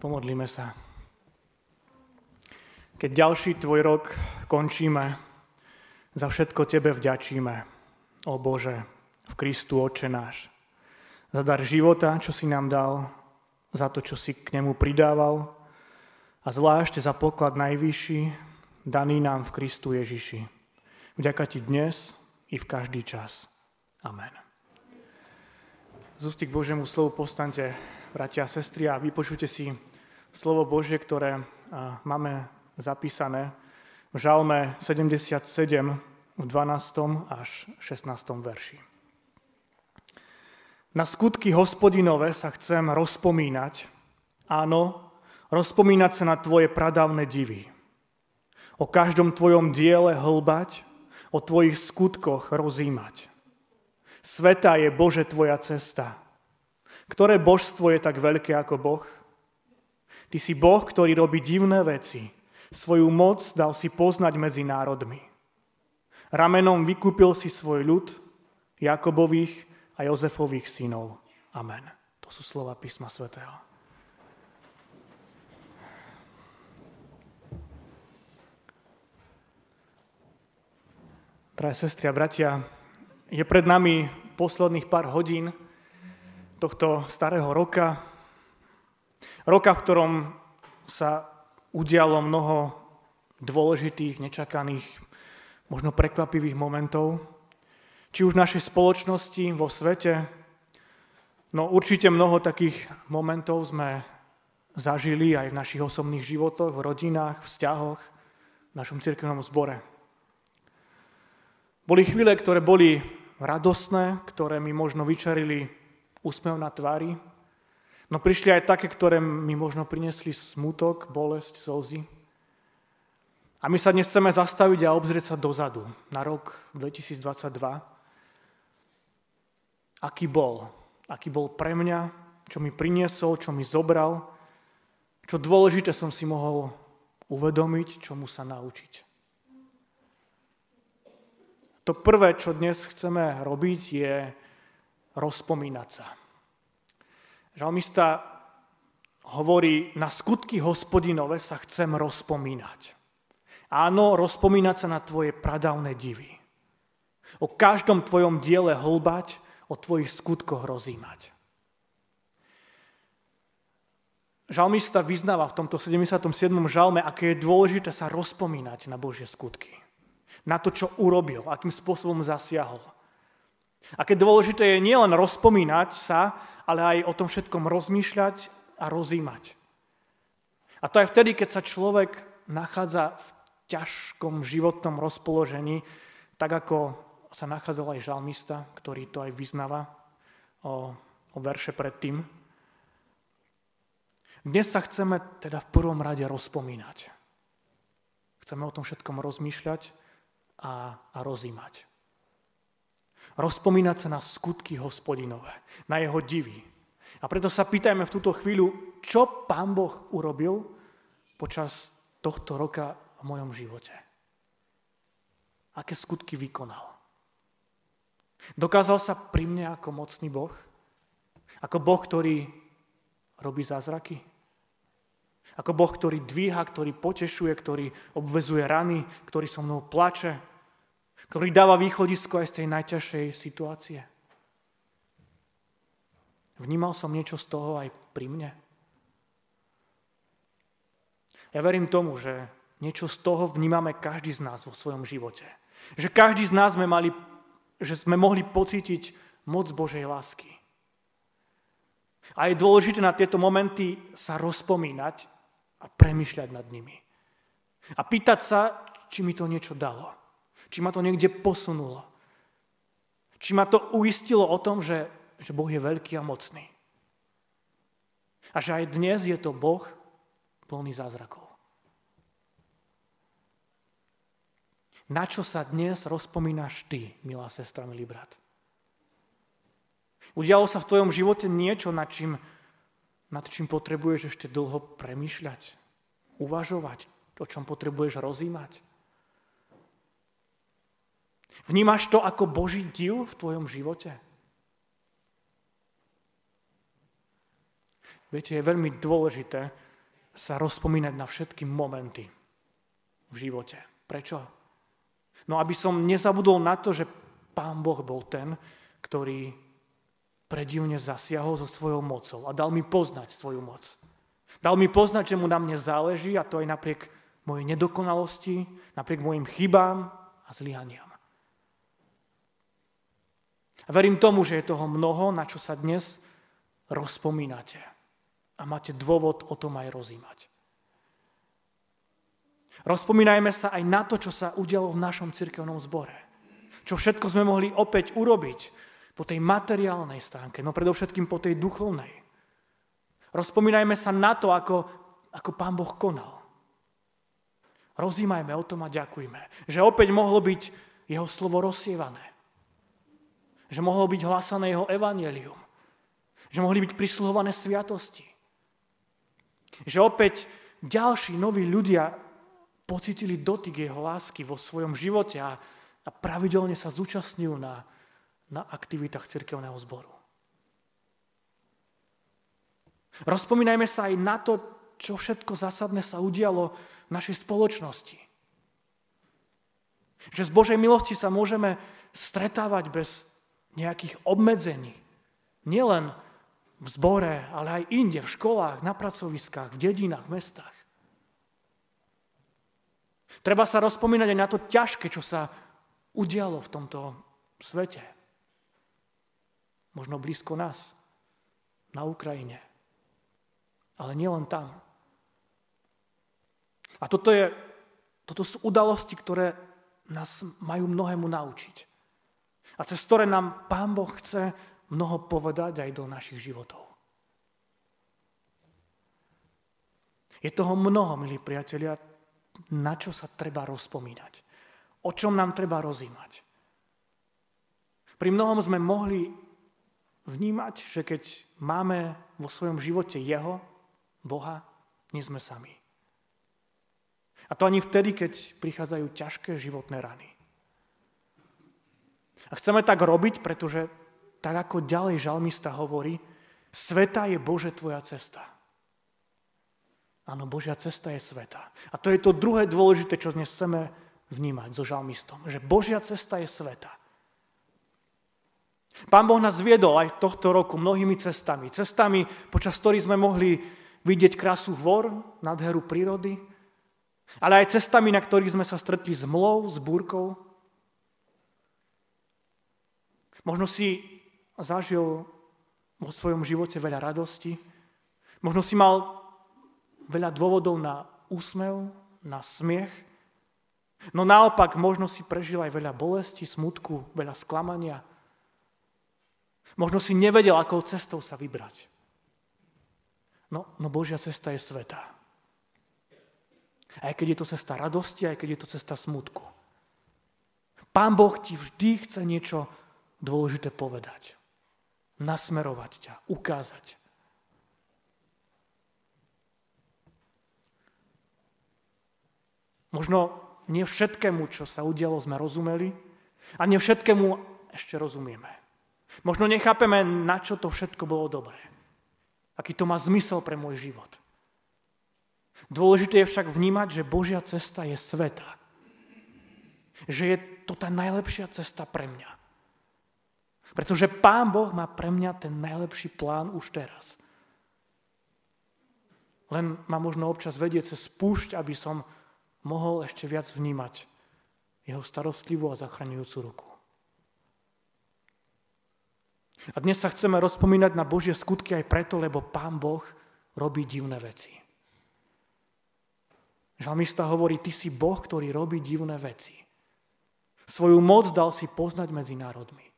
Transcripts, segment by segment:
Pomodlíme sa. Keď ďalší tvoj rok končíme, za všetko tebe vďačíme, o Bože, v Kristu Oče náš. Za dar života, čo si nám dal, za to, čo si k nemu pridával a zvlášť za poklad najvyšší, daný nám v Kristu Ježiši. Vďaka ti dnes i v každý čas. Amen. Z k Božiemu slovu postante, bratia a sestry, a vypočujte si slovo Božie, ktoré máme zapísané v Žalme 77 v 12. až 16. verši. Na skutky hospodinové sa chcem rozpomínať, áno, rozpomínať sa na tvoje pradávne divy. O každom tvojom diele hlbať, o tvojich skutkoch rozímať. Sveta je Bože tvoja cesta. Ktoré božstvo je tak veľké ako Boh? Ty si Boh, ktorý robí divné veci. Svoju moc dal si poznať medzi národmi. Ramenom vykúpil si svoj ľud, Jakobových a Jozefových synov. Amen. To sú slova písma svätého. Drahé sestri a bratia, je pred nami posledných pár hodín tohto starého roka, Roka, v ktorom sa udialo mnoho dôležitých, nečakaných, možno prekvapivých momentov. Či už v našej spoločnosti, vo svete. No určite mnoho takých momentov sme zažili aj v našich osobných životoch, v rodinách, vzťahoch, v našom cirkevnom zbore. Boli chvíle, ktoré boli radostné, ktoré mi možno vyčarili úsmev na tvári, No prišli aj také, ktoré mi možno priniesli smutok, bolesť, slzy. A my sa dnes chceme zastaviť a obzrieť sa dozadu, na rok 2022. Aký bol? Aký bol pre mňa? Čo mi priniesol? Čo mi zobral? Čo dôležité som si mohol uvedomiť? Čomu sa naučiť? To prvé, čo dnes chceme robiť, je rozpomínať sa. Žalmista hovorí, na skutky hospodinové sa chcem rozpomínať. Áno, rozpomínať sa na tvoje pradavné divy. O každom tvojom diele hlbať, o tvojich skutkoch rozímať. Žalmista vyznáva v tomto 77. žalme, aké je dôležité sa rozpomínať na Božie skutky. Na to, čo urobil, akým spôsobom zasiahol. Aké dôležité je nielen rozpomínať sa, ale aj o tom všetkom rozmýšľať a rozímať. A to aj vtedy, keď sa človek nachádza v ťažkom životnom rozpoložení, tak ako sa nachádzal aj žalmista, ktorý to aj vyznáva o, o verše predtým. Dnes sa chceme teda v prvom rade rozpomínať. Chceme o tom všetkom rozmýšľať a, a rozímať. Rozpomínať sa na skutky hospodinové, na jeho divy. A preto sa pýtajme v túto chvíľu, čo Pán Boh urobil počas tohto roka v mojom živote. Aké skutky vykonal. Dokázal sa pri mne ako mocný Boh? Ako Boh, ktorý robí zázraky? Ako Boh, ktorý dvíha, ktorý potešuje, ktorý obvezuje rany, ktorý so mnou plače, ktorý dáva východisko aj z tej najťažšej situácie. Vnímal som niečo z toho aj pri mne. Ja verím tomu, že niečo z toho vnímame každý z nás vo svojom živote. Že každý z nás sme, mali, že sme mohli pocítiť moc Božej lásky. A je dôležité na tieto momenty sa rozpomínať a premyšľať nad nimi. A pýtať sa, či mi to niečo dalo. Či ma to niekde posunulo. Či ma to uistilo o tom, že, že Boh je veľký a mocný. A že aj dnes je to Boh plný zázrakov. Na čo sa dnes rozpomínaš ty, milá sestra, milý brat? Udialo sa v tvojom živote niečo, nad čím, nad čím potrebuješ ešte dlho premýšľať, uvažovať, o čom potrebuješ rozímať? Vnímaš to ako Boží div v tvojom živote? Viete, je veľmi dôležité sa rozpomínať na všetky momenty v živote. Prečo? No aby som nezabudol na to, že Pán Boh bol ten, ktorý predivne zasiahol so svojou mocou a dal mi poznať svoju moc. Dal mi poznať, že mu na mne záleží a to aj napriek mojej nedokonalosti, napriek mojim chybám a zlyhaniam. Verím tomu, že je toho mnoho, na čo sa dnes rozpomínate. A máte dôvod o tom aj rozímať. Rozpomínajme sa aj na to, čo sa udialo v našom cirkevnom zbore. Čo všetko sme mohli opäť urobiť po tej materiálnej stránke, no predovšetkým po tej duchovnej. Rozpomínajme sa na to, ako, ako Pán Boh konal. Rozímajme o tom a ďakujme, že opäť mohlo byť jeho slovo rozsievané. Že mohlo byť hlasané jeho evanielium. Že mohli byť prisluhované sviatosti. Že opäť ďalší noví ľudia pocitili dotyk jeho lásky vo svojom živote a, a pravidelne sa zúčastňujú na, na aktivitách cirkevného zboru. Rozpomínajme sa aj na to, čo všetko zásadné sa udialo v našej spoločnosti. Že z Božej milosti sa môžeme stretávať bez nejakých obmedzení. Nielen v zbore, ale aj inde, v školách, na pracoviskách, v dedinách, v mestách. Treba sa rozpomínať aj na to ťažké, čo sa udialo v tomto svete. Možno blízko nás, na Ukrajine. Ale nielen tam. A toto, je, toto sú udalosti, ktoré nás majú mnohému naučiť. A cez ktoré nám Pán Boh chce mnoho povedať aj do našich životov. Je toho mnoho, milí priatelia, na čo sa treba rozpomínať. O čom nám treba rozímať. Pri mnohom sme mohli vnímať, že keď máme vo svojom živote Jeho, Boha, nie sme sami. A to ani vtedy, keď prichádzajú ťažké životné rany. A chceme tak robiť, pretože tak ako ďalej žalmista hovorí, sveta je Bože tvoja cesta. Áno, Božia cesta je sveta. A to je to druhé dôležité, čo dnes chceme vnímať so žalmistom. Že Božia cesta je sveta. Pán Boh nás viedol aj tohto roku mnohými cestami. Cestami, počas ktorých sme mohli vidieť krásu hvor, nádheru prírody, ale aj cestami, na ktorých sme sa stretli s mlou, s búrkou. Možno si zažil vo svojom živote veľa radosti. Možno si mal veľa dôvodov na úsmev, na smiech. No naopak, možno si prežil aj veľa bolesti, smutku, veľa sklamania. Možno si nevedel, akou cestou sa vybrať. No, no Božia cesta je sveta. Aj keď je to cesta radosti, aj keď je to cesta smutku. Pán Boh ti vždy chce niečo dôležité povedať. Nasmerovať ťa, ukázať. Možno nie všetkému, čo sa udialo, sme rozumeli a nie všetkému ešte rozumieme. Možno nechápeme, na čo to všetko bolo dobré. Aký to má zmysel pre môj život. Dôležité je však vnímať, že Božia cesta je sveta. Že je to tá najlepšia cesta pre mňa. Pretože Pán Boh má pre mňa ten najlepší plán už teraz. Len ma možno občas vedie cez spúšť, aby som mohol ešte viac vnímať jeho starostlivú a zachraňujúcu ruku. A dnes sa chceme rozpomínať na Božie skutky aj preto, lebo Pán Boh robí divné veci. Žalmista hovorí, ty si Boh, ktorý robí divné veci. Svoju moc dal si poznať medzi národmi.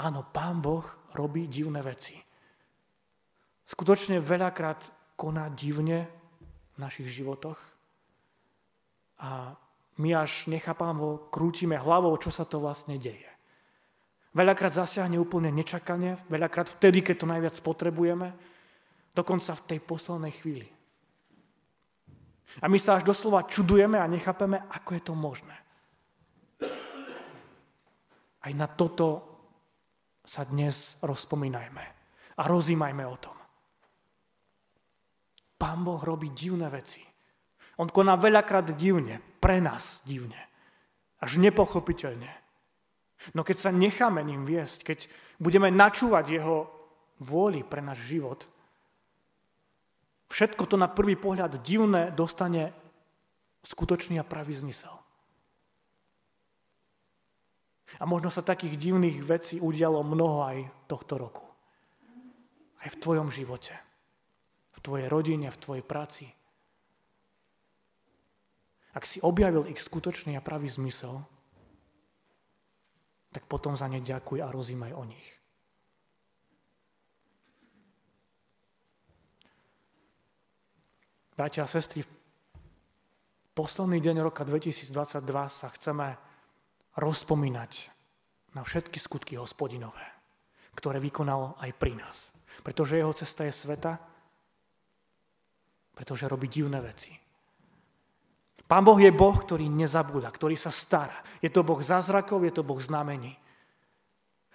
Áno, Pán Boh robí divné veci. Skutočne veľakrát koná divne v našich životoch a my až nechápamo, krútime hlavou, čo sa to vlastne deje. Veľakrát zasiahne úplne nečakane, veľakrát vtedy, keď to najviac potrebujeme, dokonca v tej poslednej chvíli. A my sa až doslova čudujeme a nechápeme, ako je to možné. Aj na toto sa dnes rozpomínajme a rozímajme o tom. Pán Boh robí divné veci. On koná veľakrát divne, pre nás divne. Až nepochopiteľne. No keď sa necháme ním viesť, keď budeme načúvať jeho vôli pre náš život, všetko to na prvý pohľad divné dostane skutočný a pravý zmysel. A možno sa takých divných vecí udialo mnoho aj tohto roku. Aj v tvojom živote. V tvojej rodine, v tvojej práci. Ak si objavil ich skutočný a pravý zmysel, tak potom za ne ďakuj a rozímaj o nich. Bratia a sestry, v posledný deň roka 2022 sa chceme rozpomínať na všetky skutky hospodinové, ktoré vykonal aj pri nás. Pretože jeho cesta je sveta, pretože robí divné veci. Pán Boh je Boh, ktorý nezabúda, ktorý sa stará. Je to Boh zázrakov, je to Boh znamení.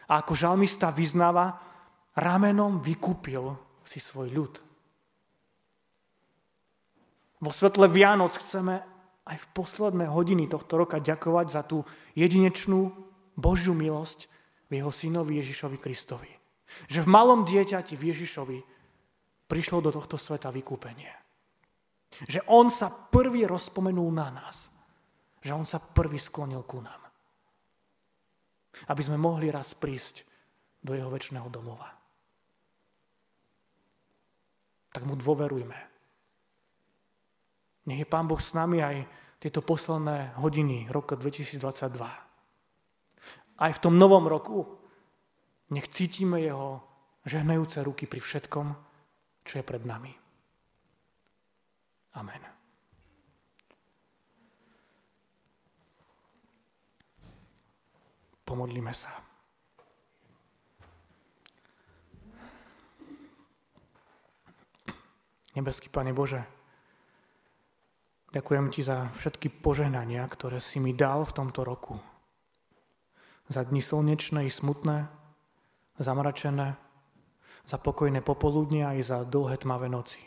A ako žalmista vyznáva, ramenom vykúpil si svoj ľud. Vo svetle Vianoc chceme aj v posledné hodiny tohto roka ďakovať za tú jedinečnú Božiu milosť v jeho synovi Ježišovi Kristovi. Že v malom dieťati v Ježišovi prišlo do tohto sveta vykúpenie. Že on sa prvý rozpomenul na nás. Že on sa prvý sklonil ku nám. Aby sme mohli raz prísť do jeho väčšného domova. Tak mu dôverujme. Nech je Pán Boh s nami aj tieto posledné hodiny roka 2022. Aj v tom novom roku nech cítime jeho žehnajúce ruky pri všetkom, čo je pred nami. Amen. Pomodlíme sa. Nebeský Pane Bože, ďakujem Ti za všetky požehnania, ktoré si mi dal v tomto roku. Za dni slnečné i smutné, zamračené, za pokojné popoludne aj za dlhé tmavé noci.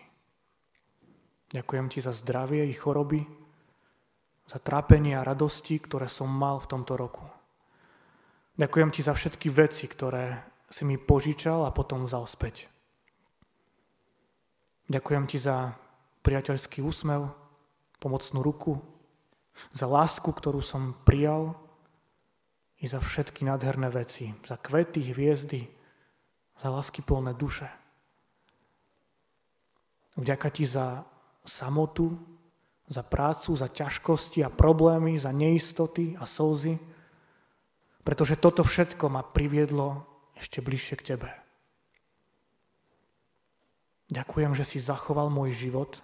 Ďakujem ti za zdravie i choroby, za trápenie a radosti, ktoré som mal v tomto roku. Ďakujem ti za všetky veci, ktoré si mi požičal a potom vzal späť. Ďakujem ti za priateľský úsmev, pomocnú ruku, za lásku, ktorú som prijal i za všetky nádherné veci, za kvety, hviezdy, za lásky plné duše. Vďaka ti za samotu, za prácu, za ťažkosti a problémy, za neistoty a slzy, pretože toto všetko ma priviedlo ešte bližšie k Tebe. Ďakujem, že si zachoval môj život,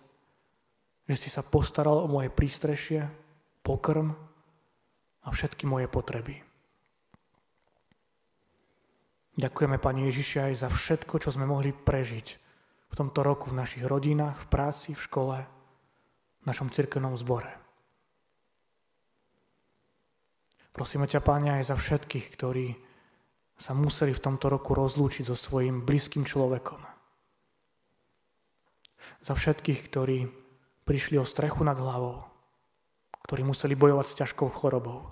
že si sa postaral o moje prístrešie, pokrm a všetky moje potreby. Ďakujeme, Pani Ježiši, aj za všetko, čo sme mohli prežiť v tomto roku v našich rodinách, v práci, v škole, v našom cirkevnom zbore. Prosíme ťa, Páne, aj za všetkých, ktorí sa museli v tomto roku rozlúčiť so svojím blízkym človekom. Za všetkých, ktorí prišli o strechu nad hlavou, ktorí museli bojovať s ťažkou chorobou.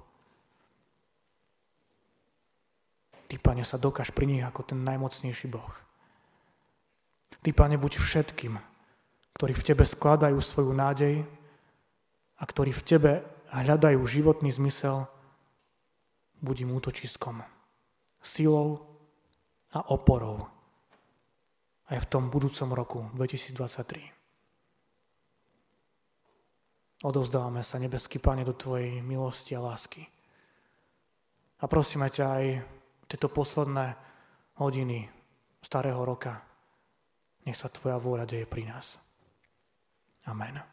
Ty, Pane, sa dokáž pri nich ako ten najmocnejší Boh. Ty, Pane, buď všetkým, ktorí v Tebe skladajú svoju nádej a ktorí v Tebe hľadajú životný zmysel, buď im útočiskom, silou a oporou aj v tom budúcom roku 2023. Odovzdávame sa, nebeský Pane, do Tvojej milosti a lásky. A prosíme ťa aj tieto posledné hodiny starého roka, nech sa Tvoja vôľa deje pri nás. Amen.